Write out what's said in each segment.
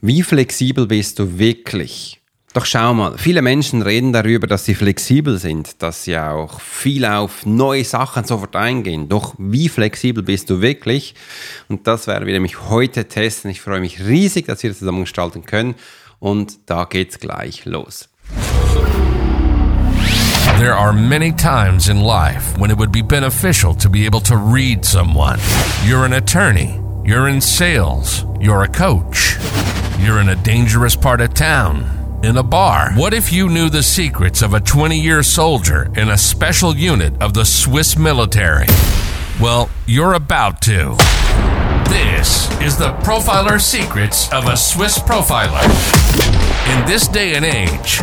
Wie flexibel bist du wirklich? Doch schau mal, viele Menschen reden darüber, dass sie flexibel sind, dass sie auch viel auf neue Sachen sofort eingehen. Doch wie flexibel bist du wirklich? Und das werden wir nämlich heute testen. Ich freue mich riesig, dass wir das zusammen gestalten können. Und da geht's gleich los. There are many times in life when it would be beneficial to be able to read someone. You're an attorney, you're in sales, you're a coach. You're in a dangerous part of town, in a bar. What if you knew the secrets of a 20 year soldier in a special unit of the Swiss military? Well, you're about to. This is the Profiler Secrets of a Swiss Profiler. In this day and age,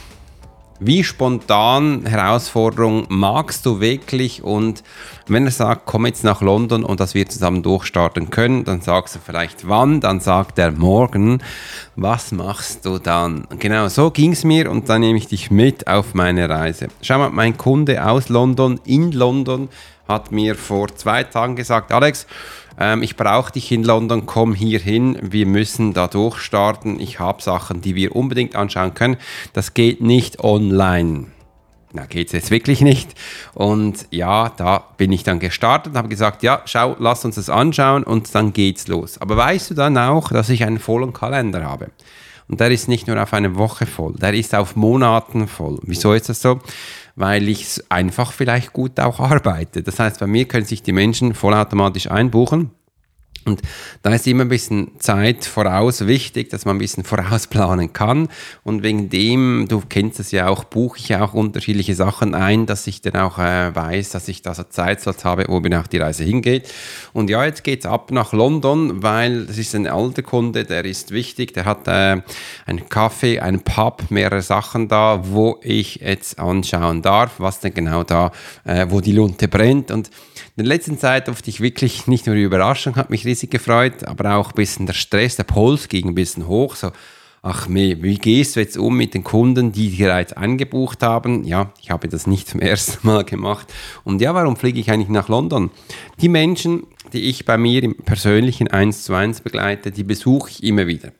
wie spontan Herausforderung magst du wirklich und wenn er sagt, komm jetzt nach London und dass wir zusammen durchstarten können, dann sagst du vielleicht wann, dann sagt er morgen, was machst du dann? Genau so ging es mir und dann nehme ich dich mit auf meine Reise. Schau mal, mein Kunde aus London, in London, hat mir vor zwei Tagen gesagt, Alex, ähm, ich brauche dich in London, komm hier hin, wir müssen da durchstarten. Ich habe Sachen, die wir unbedingt anschauen können. Das geht nicht online. Na, geht es jetzt wirklich nicht. Und ja, da bin ich dann gestartet und habe gesagt, ja, schau, lass uns das anschauen und dann geht's los. Aber weißt du dann auch, dass ich einen vollen Kalender habe? Und der ist nicht nur auf eine Woche voll, der ist auf Monaten voll. Wieso ist das so? Weil ich einfach vielleicht gut auch arbeite. Das heißt, bei mir können sich die Menschen vollautomatisch einbuchen und da ist immer ein bisschen Zeit voraus wichtig, dass man ein bisschen vorausplanen kann. Und wegen dem, du kennst es ja auch, buche ich auch unterschiedliche Sachen ein, dass ich dann auch äh, weiß, dass ich da so Zeitslots habe, wo mir auch die Reise hingeht. Und ja, jetzt geht es ab nach London, weil das ist ein alter Kunde, der ist wichtig, der hat äh, einen Kaffee, einen Pub, mehrere Sachen da, wo ich jetzt anschauen darf, was denn genau da, äh, wo die Lunte brennt. Und in der letzten Zeit durfte ich wirklich nicht nur die Überraschung, hat mich riesig gefreut, aber auch ein bisschen der Stress, der Puls ging ein bisschen hoch. So, ach wie gehst du jetzt um mit den Kunden, die bereits angebucht haben? Ja, ich habe das nicht zum ersten Mal gemacht. Und ja, warum fliege ich eigentlich nach London? Die Menschen, die ich bei mir im persönlichen 1 zu 1 begleite, die besuche ich immer wieder.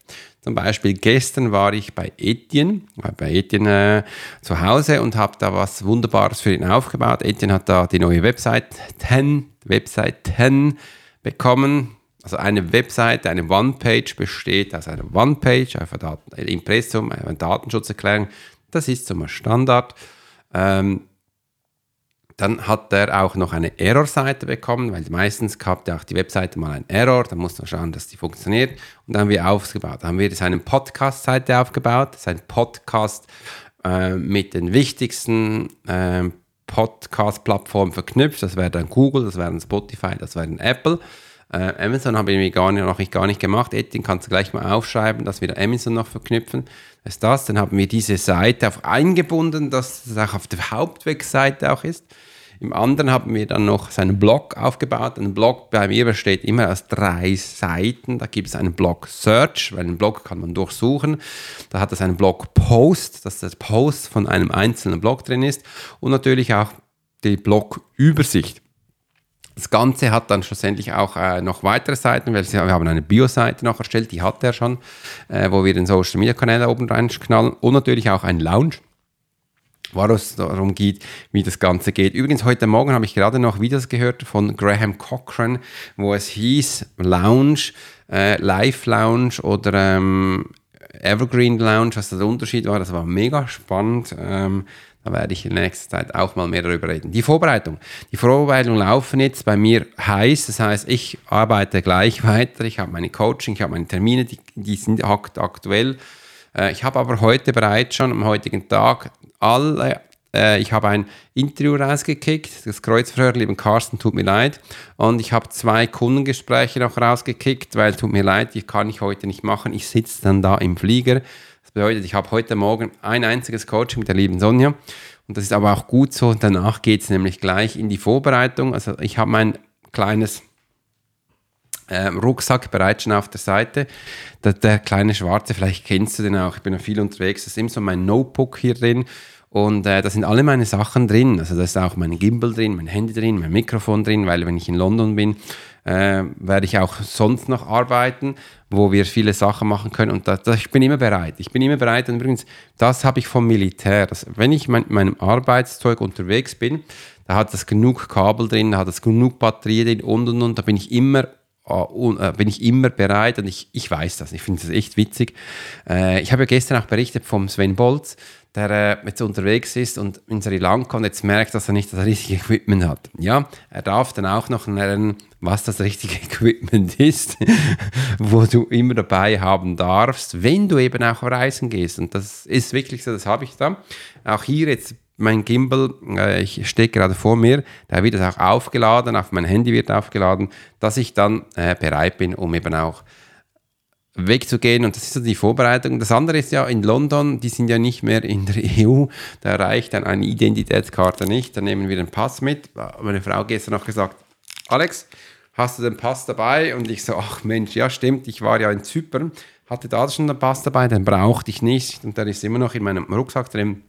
Zum Beispiel gestern war ich bei Etienne, bei Etienne äh, zu Hause und habe da was Wunderbares für ihn aufgebaut. Etienne hat da die neue Website 10, Website 10 bekommen. Also eine Website, eine One-Page besteht aus einer One-Page, ein Impressum, eine Datenschutzerklärung. Das ist zum Standard. Ähm, dann hat er auch noch eine Error-Seite bekommen, weil meistens gehabt ja auch die Webseite mal einen Error, da muss man schauen, dass die funktioniert. Und dann haben wir aufgebaut. Dann haben wir seine Podcast-Seite aufgebaut, sein Podcast äh, mit den wichtigsten äh, Podcast-Plattformen verknüpft. Das wäre dann Google, das wäre dann Spotify, das wäre dann Apple. Äh, Amazon habe ich gar nicht, noch ich gar nicht gemacht. Den kannst du gleich mal aufschreiben, dass wir da Amazon noch verknüpfen. Das ist das. Dann haben wir diese Seite auch eingebunden, dass es auch auf der Hauptwegseite auch ist. Im anderen haben wir dann noch seinen Blog aufgebaut. Ein Blog bei mir besteht immer aus drei Seiten. Da gibt es einen Blog Search, weil einen Blog kann man durchsuchen. Da hat es einen Blog Post, dass das Post von einem einzelnen Blog drin ist. Und natürlich auch die Blog Übersicht. Das Ganze hat dann schlussendlich auch äh, noch weitere Seiten, weil wir haben eine Bio-Seite noch erstellt, die hat er schon, äh, wo wir den Social Media Kanal oben reinknallen und natürlich auch ein Lounge wo es darum geht, wie das Ganze geht. Übrigens, heute Morgen habe ich gerade noch Videos gehört von Graham Cochran, wo es hieß Lounge, äh, Live Lounge oder ähm, Evergreen Lounge, was der Unterschied war. Das war mega spannend. Ähm, da werde ich in nächster Zeit auch mal mehr darüber reden. Die Vorbereitung. Die Vorbereitungen laufen jetzt bei mir heiß. Das heißt, ich arbeite gleich weiter. Ich habe meine Coaching, ich habe meine Termine, die, die sind aktuell. Äh, ich habe aber heute bereits schon am heutigen Tag alle, äh, ich habe ein Interview rausgekickt, das Kreuzverhör, lieben Carsten, tut mir leid. Und ich habe zwei Kundengespräche noch rausgekickt, weil tut mir leid, die kann ich heute nicht machen. Ich sitze dann da im Flieger. Das bedeutet, ich habe heute Morgen ein einziges Coaching mit der lieben Sonja. Und das ist aber auch gut so. Danach geht es nämlich gleich in die Vorbereitung. Also ich habe mein kleines äh, Rucksack bereits schon auf der Seite. Der, der, kleine schwarze, vielleicht kennst du den auch. Ich bin ja viel unterwegs. Das ist immer so mein Notebook hier drin. Und äh, da sind alle meine Sachen drin. Also da ist auch mein Gimbal drin, mein Handy drin, mein Mikrofon drin, weil wenn ich in London bin, äh, werde ich auch sonst noch arbeiten, wo wir viele Sachen machen können. Und da, da, ich bin immer bereit. Ich bin immer bereit. Und übrigens, das habe ich vom Militär. Das, wenn ich mit meinem Arbeitszeug unterwegs bin, da hat das genug Kabel drin, da hat das genug Batterie drin und und und. Da bin ich immer bin ich immer bereit und ich, ich weiß das. Ich finde das echt witzig. Äh, ich habe ja gestern auch berichtet vom Sven Bolz, der äh, jetzt unterwegs ist und in Sri Lanka und jetzt merkt, dass er nicht das richtige Equipment hat. Ja, er darf dann auch noch lernen, was das richtige Equipment ist, wo du immer dabei haben darfst, wenn du eben auch reisen gehst. Und das ist wirklich so, das habe ich da. Auch hier jetzt mein Gimbal, äh, ich stehe gerade vor mir, da wird es auch aufgeladen, auf mein Handy wird aufgeladen, dass ich dann äh, bereit bin, um eben auch wegzugehen. Und das ist so die Vorbereitung. Das andere ist ja in London, die sind ja nicht mehr in der EU, da reicht dann eine Identitätskarte nicht, dann nehmen wir den Pass mit. Meine Frau gestern noch gesagt, Alex, hast du den Pass dabei? Und ich so, ach Mensch, ja stimmt, ich war ja in Zypern, hatte da schon den Pass dabei, den brauchte ich nicht und der ist immer noch in meinem Rucksack drin.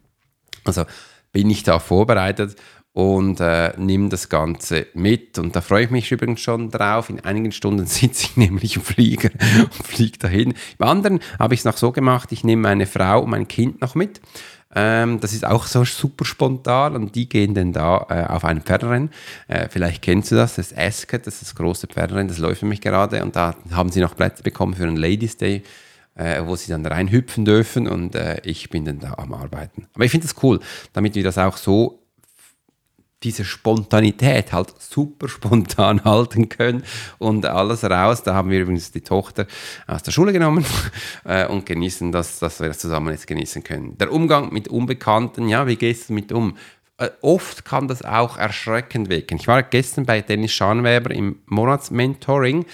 Also bin ich da vorbereitet und äh, nehme das Ganze mit. Und da freue ich mich übrigens schon drauf. In einigen Stunden sitze ich nämlich im Flieger und fliege dahin. Im anderen habe ich es noch so gemacht, ich nehme meine Frau und mein Kind noch mit. Ähm, das ist auch so super spontan und die gehen dann da äh, auf ein Pferderennen. Äh, vielleicht kennst du das, das Ascot, das ist das große Pferderennen, das läuft für mich gerade und da haben sie noch Plätze bekommen für einen Ladies Day äh, wo sie dann reinhüpfen dürfen und äh, ich bin dann da am Arbeiten. Aber ich finde das cool, damit wir das auch so diese Spontanität halt super spontan halten können und alles raus. Da haben wir übrigens die Tochter aus der Schule genommen äh, und genießen das, dass wir das zusammen jetzt genießen können. Der Umgang mit Unbekannten, ja, wie gehst du mit um? Äh, oft kann das auch erschreckend wirken. Ich war gestern bei Dennis Schanweber im Monatsmentoring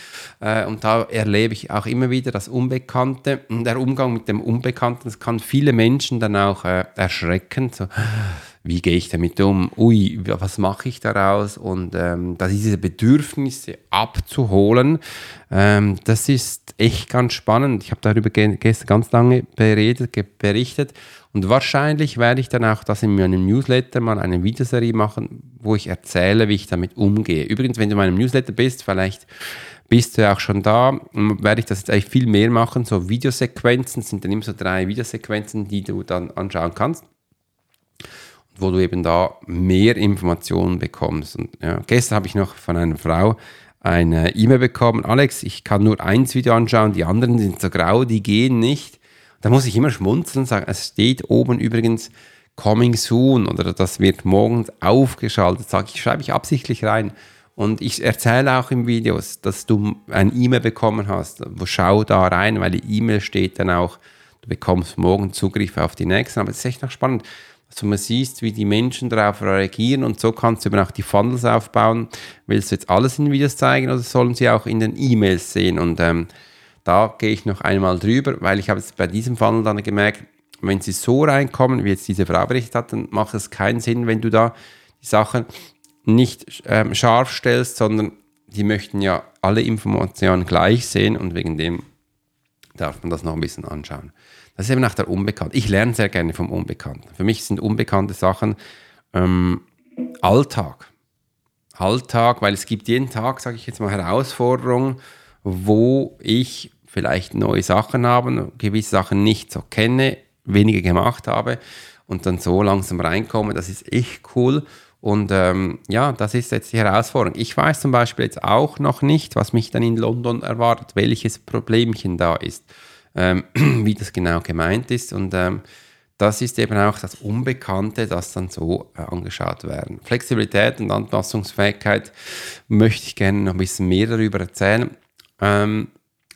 äh, und da erlebe ich auch immer wieder das Unbekannte. Der Umgang mit dem Unbekannten, das kann viele Menschen dann auch äh, erschrecken. So, wie gehe ich damit um? Ui, was mache ich daraus? Und ähm, da diese Bedürfnisse abzuholen, ähm, das ist echt ganz spannend. Ich habe darüber gestern ganz lange beredet, berichtet. Und wahrscheinlich werde ich dann auch das in meinem Newsletter mal eine Videoserie machen, wo ich erzähle, wie ich damit umgehe. Übrigens, wenn du in meinem Newsletter bist, vielleicht bist du ja auch schon da, werde ich das jetzt eigentlich viel mehr machen. So Videosequenzen sind dann immer so drei Videosequenzen, die du dann anschauen kannst wo du eben da mehr Informationen bekommst. Und, ja, gestern habe ich noch von einer Frau eine E-Mail bekommen, Alex, ich kann nur eins Video anschauen, die anderen sind so grau, die gehen nicht. Da muss ich immer schmunzeln und sagen, es steht oben übrigens Coming Soon oder das wird morgens aufgeschaltet, sage ich, schreibe ich absichtlich rein. Und ich erzähle auch im Video, dass du ein E-Mail bekommen hast, schau da rein, weil die E-Mail steht dann auch, du bekommst morgen Zugriff auf die nächsten. Aber es ist echt noch spannend. Also man sieht, wie die Menschen darauf reagieren und so kannst du eben auch die Funnels aufbauen. Willst du jetzt alles in Videos zeigen oder sollen sie auch in den E-Mails sehen? Und ähm, da gehe ich noch einmal drüber, weil ich habe jetzt bei diesem Funnel dann gemerkt, wenn sie so reinkommen, wie jetzt diese Frau berichtet hat, dann macht es keinen Sinn, wenn du da die Sachen nicht ähm, scharf stellst, sondern die möchten ja alle Informationen gleich sehen und wegen dem darf man das noch ein bisschen anschauen. Das ist eben nach der Unbekannten. Ich lerne sehr gerne vom Unbekannten. Für mich sind unbekannte Sachen ähm, Alltag. Alltag, weil es gibt jeden Tag, sage ich jetzt mal, Herausforderungen, wo ich vielleicht neue Sachen habe, gewisse Sachen nicht so kenne, weniger gemacht habe und dann so langsam reinkomme. Das ist echt cool. Und ähm, ja, das ist jetzt die Herausforderung. Ich weiß zum Beispiel jetzt auch noch nicht, was mich dann in London erwartet, welches Problemchen da ist ähm, wie das genau gemeint ist. Und ähm, das ist eben auch das Unbekannte, das dann so äh, angeschaut werden. Flexibilität und Anpassungsfähigkeit möchte ich gerne noch ein bisschen mehr darüber erzählen. Ähm,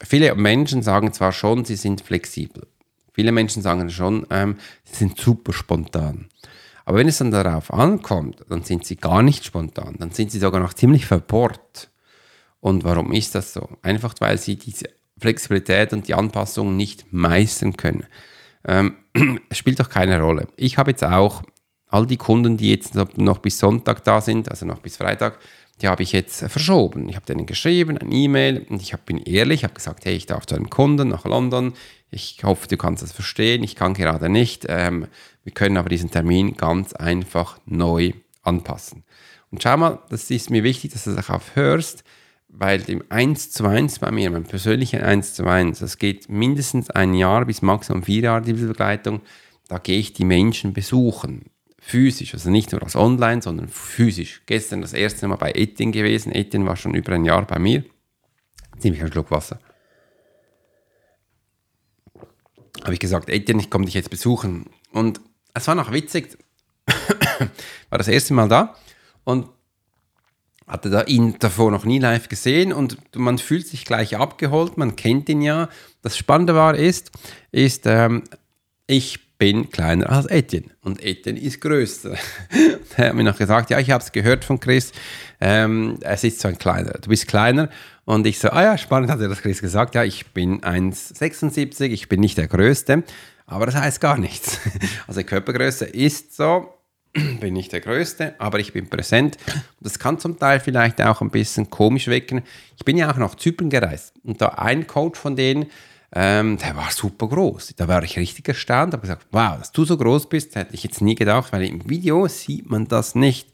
viele Menschen sagen zwar schon, sie sind flexibel. Viele Menschen sagen schon, ähm, sie sind super spontan. Aber wenn es dann darauf ankommt, dann sind sie gar nicht spontan. Dann sind sie sogar noch ziemlich verbohrt. Und warum ist das so? Einfach weil sie diese Flexibilität und die Anpassung nicht meistern können. Ähm, es spielt doch keine Rolle. Ich habe jetzt auch all die Kunden, die jetzt noch bis Sonntag da sind, also noch bis Freitag, die habe ich jetzt verschoben. Ich habe denen geschrieben, ein E-Mail und ich bin ehrlich, habe gesagt, hey, ich darf zu einem Kunden nach London. Ich hoffe, du kannst das verstehen. Ich kann gerade nicht. Ähm, wir können aber diesen Termin ganz einfach neu anpassen. Und schau mal, das ist mir wichtig, dass du das auch hörst, weil dem 1 zu 1 bei mir, mein persönlicher 1 zu 1, das geht mindestens ein Jahr bis maximum vier Jahre diese Begleitung, da gehe ich die Menschen besuchen physisch, also nicht nur als online, sondern physisch. Gestern das erste Mal bei Etienne gewesen. Etienne war schon über ein Jahr bei mir. Ziemlich ein Schluck Wasser. Habe ich gesagt, Etienne, ich komme dich jetzt besuchen. Und es war noch witzig, war das erste Mal da und hatte ihn davor noch nie live gesehen und man fühlt sich gleich abgeholt, man kennt ihn ja. Das Spannende war ist, ist ähm, ich bin kleiner als Etienne und Etienne ist größer. er hat mir noch gesagt, ja, ich habe es gehört von Chris, ähm, es ist so ein kleiner, du bist kleiner. Und ich so, ah ja, spannend hat er das Chris gesagt, ja, ich bin 1,76, ich bin nicht der Größte, aber das heißt gar nichts. Also Körpergröße ist so, bin nicht der Größte, aber ich bin präsent. Das kann zum Teil vielleicht auch ein bisschen komisch wecken. Ich bin ja auch nach Zypern gereist und da ein Coach von denen, ähm, der war super groß. Da war ich richtig erstaunt, habe gesagt, wow, dass du so groß bist, hätte ich jetzt nie gedacht, weil im Video sieht man das nicht.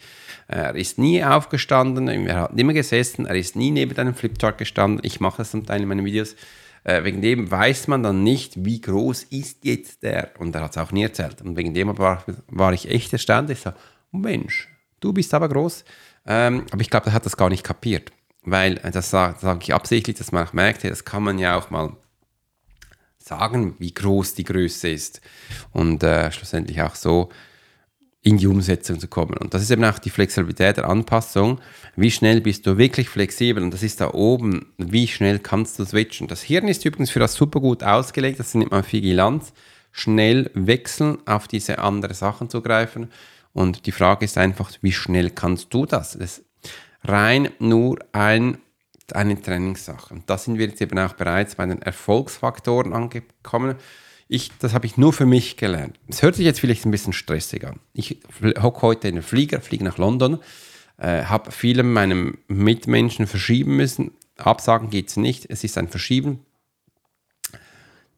Er ist nie aufgestanden, er hat immer gesessen, er ist nie neben einem Flipchart gestanden. Ich mache das zum Teil in meinen Videos. Äh, wegen dem weiß man dann nicht, wie groß ist jetzt der. Und er hat es auch nie erzählt. Und wegen dem war, war ich echt erstaunt. Ich so, Mensch, du bist aber groß. Ähm, aber ich glaube, er hat das gar nicht kapiert. Weil, äh, das sage sag ich absichtlich, dass man auch merkt, das kann man ja auch mal sagen, wie groß die Größe ist und äh, schlussendlich auch so in die Umsetzung zu kommen. Und das ist eben auch die Flexibilität der Anpassung. Wie schnell bist du wirklich flexibel? Und das ist da oben, wie schnell kannst du switchen? Das Hirn ist übrigens für das super gut ausgelegt, das nennt man Vigilanz. Schnell wechseln, auf diese anderen Sachen zu greifen. Und die Frage ist einfach, wie schnell kannst du das? Das ist rein nur ein eine Trainingssache. Und da sind wir jetzt eben auch bereits bei den Erfolgsfaktoren angekommen. Ich, das habe ich nur für mich gelernt. Es hört sich jetzt vielleicht ein bisschen stressig an. Ich hocke heute in den Flieger, fliege nach London, äh, habe viele meinem Mitmenschen verschieben müssen. Absagen geht es nicht, es ist ein Verschieben.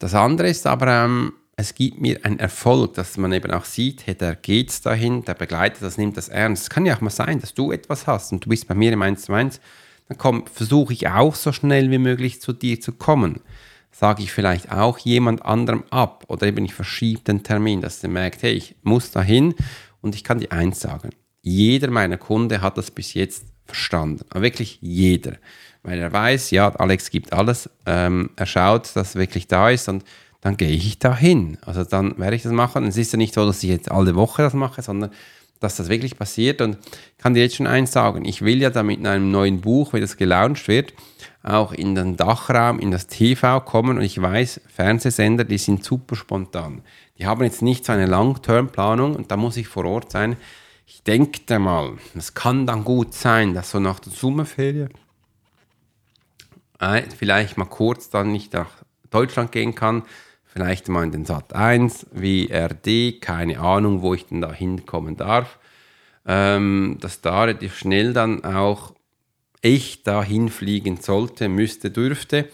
Das andere ist aber, ähm, es gibt mir einen Erfolg, dass man eben auch sieht, hey, der geht dahin, der begleitet das, nimmt das ernst. Es kann ja auch mal sein, dass du etwas hast und du bist bei mir im 1 zu 1 dann versuche ich auch so schnell wie möglich zu dir zu kommen. Sage ich vielleicht auch jemand anderem ab oder eben ich verschiebe den Termin, dass der merkt, hey, ich muss dahin und ich kann dir eins sagen. Jeder meiner Kunden hat das bis jetzt verstanden. Wirklich jeder. Weil er weiß, ja, Alex gibt alles, ähm, er schaut, dass es wirklich da ist und dann gehe ich dahin. Also dann werde ich das machen. Es ist ja nicht so, dass ich jetzt alle Woche das mache, sondern dass das wirklich passiert. Und ich kann dir jetzt schon eins sagen, ich will ja damit in einem neuen Buch, wenn das gelauncht wird, auch in den Dachraum, in das TV kommen. Und ich weiß, Fernsehsender, die sind super spontan. Die haben jetzt nicht so eine Long-Term-Planung und da muss ich vor Ort sein. Ich denke mal, es kann dann gut sein, dass so nach der Sommerferie äh, vielleicht mal kurz dann nicht nach Deutschland gehen kann, vielleicht mal in den Sat 1, wie RD, keine Ahnung, wo ich denn da hinkommen darf. Ähm, dass da relativ schnell dann auch ich da hinfliegen sollte, müsste, dürfte.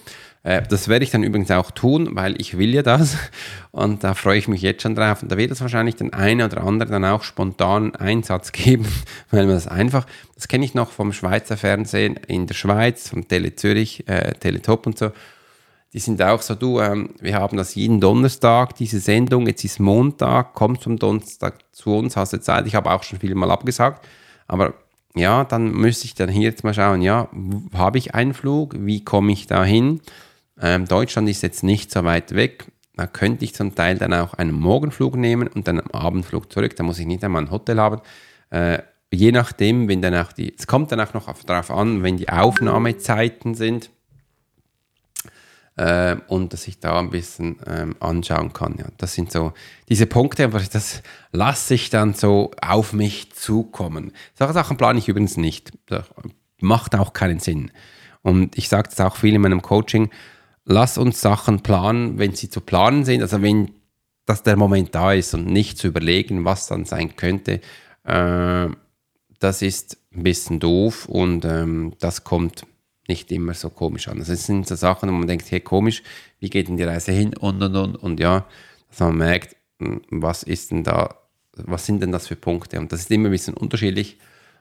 Äh, das werde ich dann übrigens auch tun, weil ich will ja das. Und da freue ich mich jetzt schon drauf. Und da wird es wahrscheinlich den einen oder anderen dann auch spontan Einsatz geben, weil man das einfach, das kenne ich noch vom Schweizer Fernsehen in der Schweiz, von Tele Zürich, äh, Teletop und so. Die sind auch so, du, ähm, wir haben das jeden Donnerstag, diese Sendung, jetzt ist Montag, kommst am Donnerstag zu uns, hast du Zeit, ich habe auch schon viele Mal abgesagt, aber ja, dann müsste ich dann hier jetzt mal schauen, ja, habe ich einen Flug, wie komme ich da hin? Ähm, Deutschland ist jetzt nicht so weit weg, da könnte ich zum Teil dann auch einen Morgenflug nehmen und dann am Abendflug zurück, da muss ich nicht einmal ein Hotel haben. Äh, je nachdem, wenn dann auch die, es kommt dann auch noch darauf an, wenn die Aufnahmezeiten sind, äh, und dass ich da ein bisschen ähm, anschauen kann. Ja. Das sind so diese Punkte, aber das lasse ich dann so auf mich zukommen. Solche Sachen plane ich übrigens nicht. Das macht auch keinen Sinn. Und ich sage das auch viel in meinem Coaching, lass uns Sachen planen, wenn sie zu planen sind. Also wenn dass der Moment da ist und nicht zu überlegen, was dann sein könnte, äh, das ist ein bisschen doof und ähm, das kommt nicht immer so komisch an. Also es sind so Sachen, wo man denkt, hey, komisch, wie geht denn die Reise hin und und und und ja, dass man merkt, hm, was ist denn da, was sind denn das für Punkte? Und das ist immer ein bisschen unterschiedlich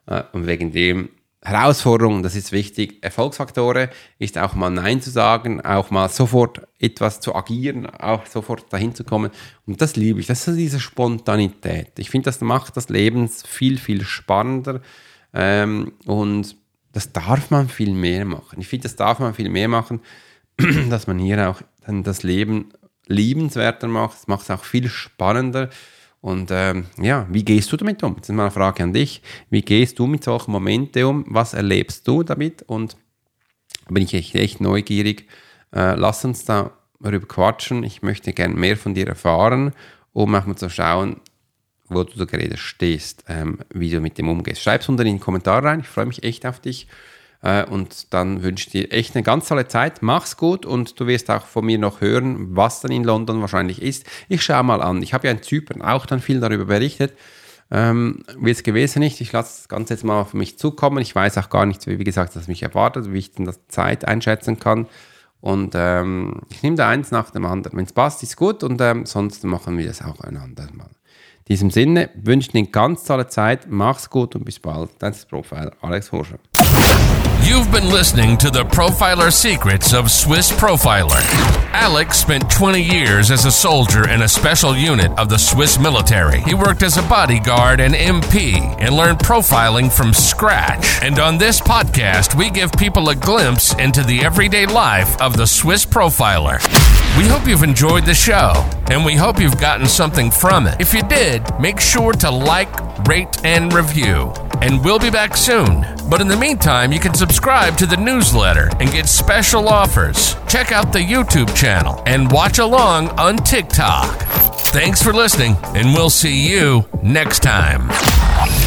äh, und wegen dem Herausforderungen, das ist wichtig. Erfolgsfaktoren ist auch mal Nein zu sagen, auch mal sofort etwas zu agieren, auch sofort dahin zu kommen. Und das liebe ich. Das ist diese Spontanität. Ich finde, das macht das Leben viel, viel spannender. Ähm, und das darf man viel mehr machen. Ich finde, das darf man viel mehr machen, dass man hier auch dann das Leben liebenswerter macht. Es macht es auch viel spannender. Und ähm, ja, wie gehst du damit um? Jetzt ist mal eine Frage an dich. Wie gehst du mit solchen Momenten um? Was erlebst du damit? Und bin ich echt, echt neugierig. Äh, lass uns da darüber quatschen. Ich möchte gerne mehr von dir erfahren, um auch mal zu schauen, wo du da gerade stehst, ähm, wie du mit dem umgehst. Schreib es unter in den Kommentar rein. Ich freue mich echt auf dich. Äh, und dann wünsche ich dir echt eine ganz tolle Zeit. Mach's gut und du wirst auch von mir noch hören, was dann in London wahrscheinlich ist. Ich schaue mal an. Ich habe ja in Zypern auch dann viel darüber berichtet. Ähm, wie es gewesen ist. Ich lasse das Ganze jetzt mal auf mich zukommen. Ich weiß auch gar nicht, wie gesagt, was mich erwartet, wie ich denn das Zeit einschätzen kann. Und ähm, ich nehme da eins nach dem anderen. Wenn es passt, ist gut und ähm, sonst machen wir das auch ein anderes Mal. In diesem Sinne wünsche ich eine ganz tolle Zeit. Mach's gut und bis bald. Dein Profil Alex Horscher. You've been listening to the Profiler Secrets of Swiss Profiler. Alex spent 20 years as a soldier in a special unit of the Swiss military. He worked as a bodyguard and MP and learned profiling from scratch. And on this podcast, we give people a glimpse into the everyday life of the Swiss Profiler. We hope you've enjoyed the show and we hope you've gotten something from it. If you did, make sure to like, rate, and review. And we'll be back soon. But in the meantime, you can subscribe to the newsletter and get special offers. Check out the YouTube channel and watch along on TikTok. Thanks for listening, and we'll see you next time.